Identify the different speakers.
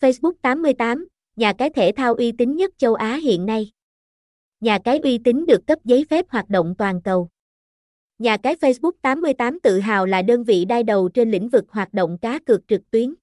Speaker 1: Facebook 88, nhà cái thể thao uy tín nhất châu Á hiện nay. Nhà cái uy tín được cấp giấy phép hoạt động toàn cầu. Nhà cái Facebook 88 tự hào là đơn vị đai đầu trên lĩnh vực hoạt động cá cược trực tuyến.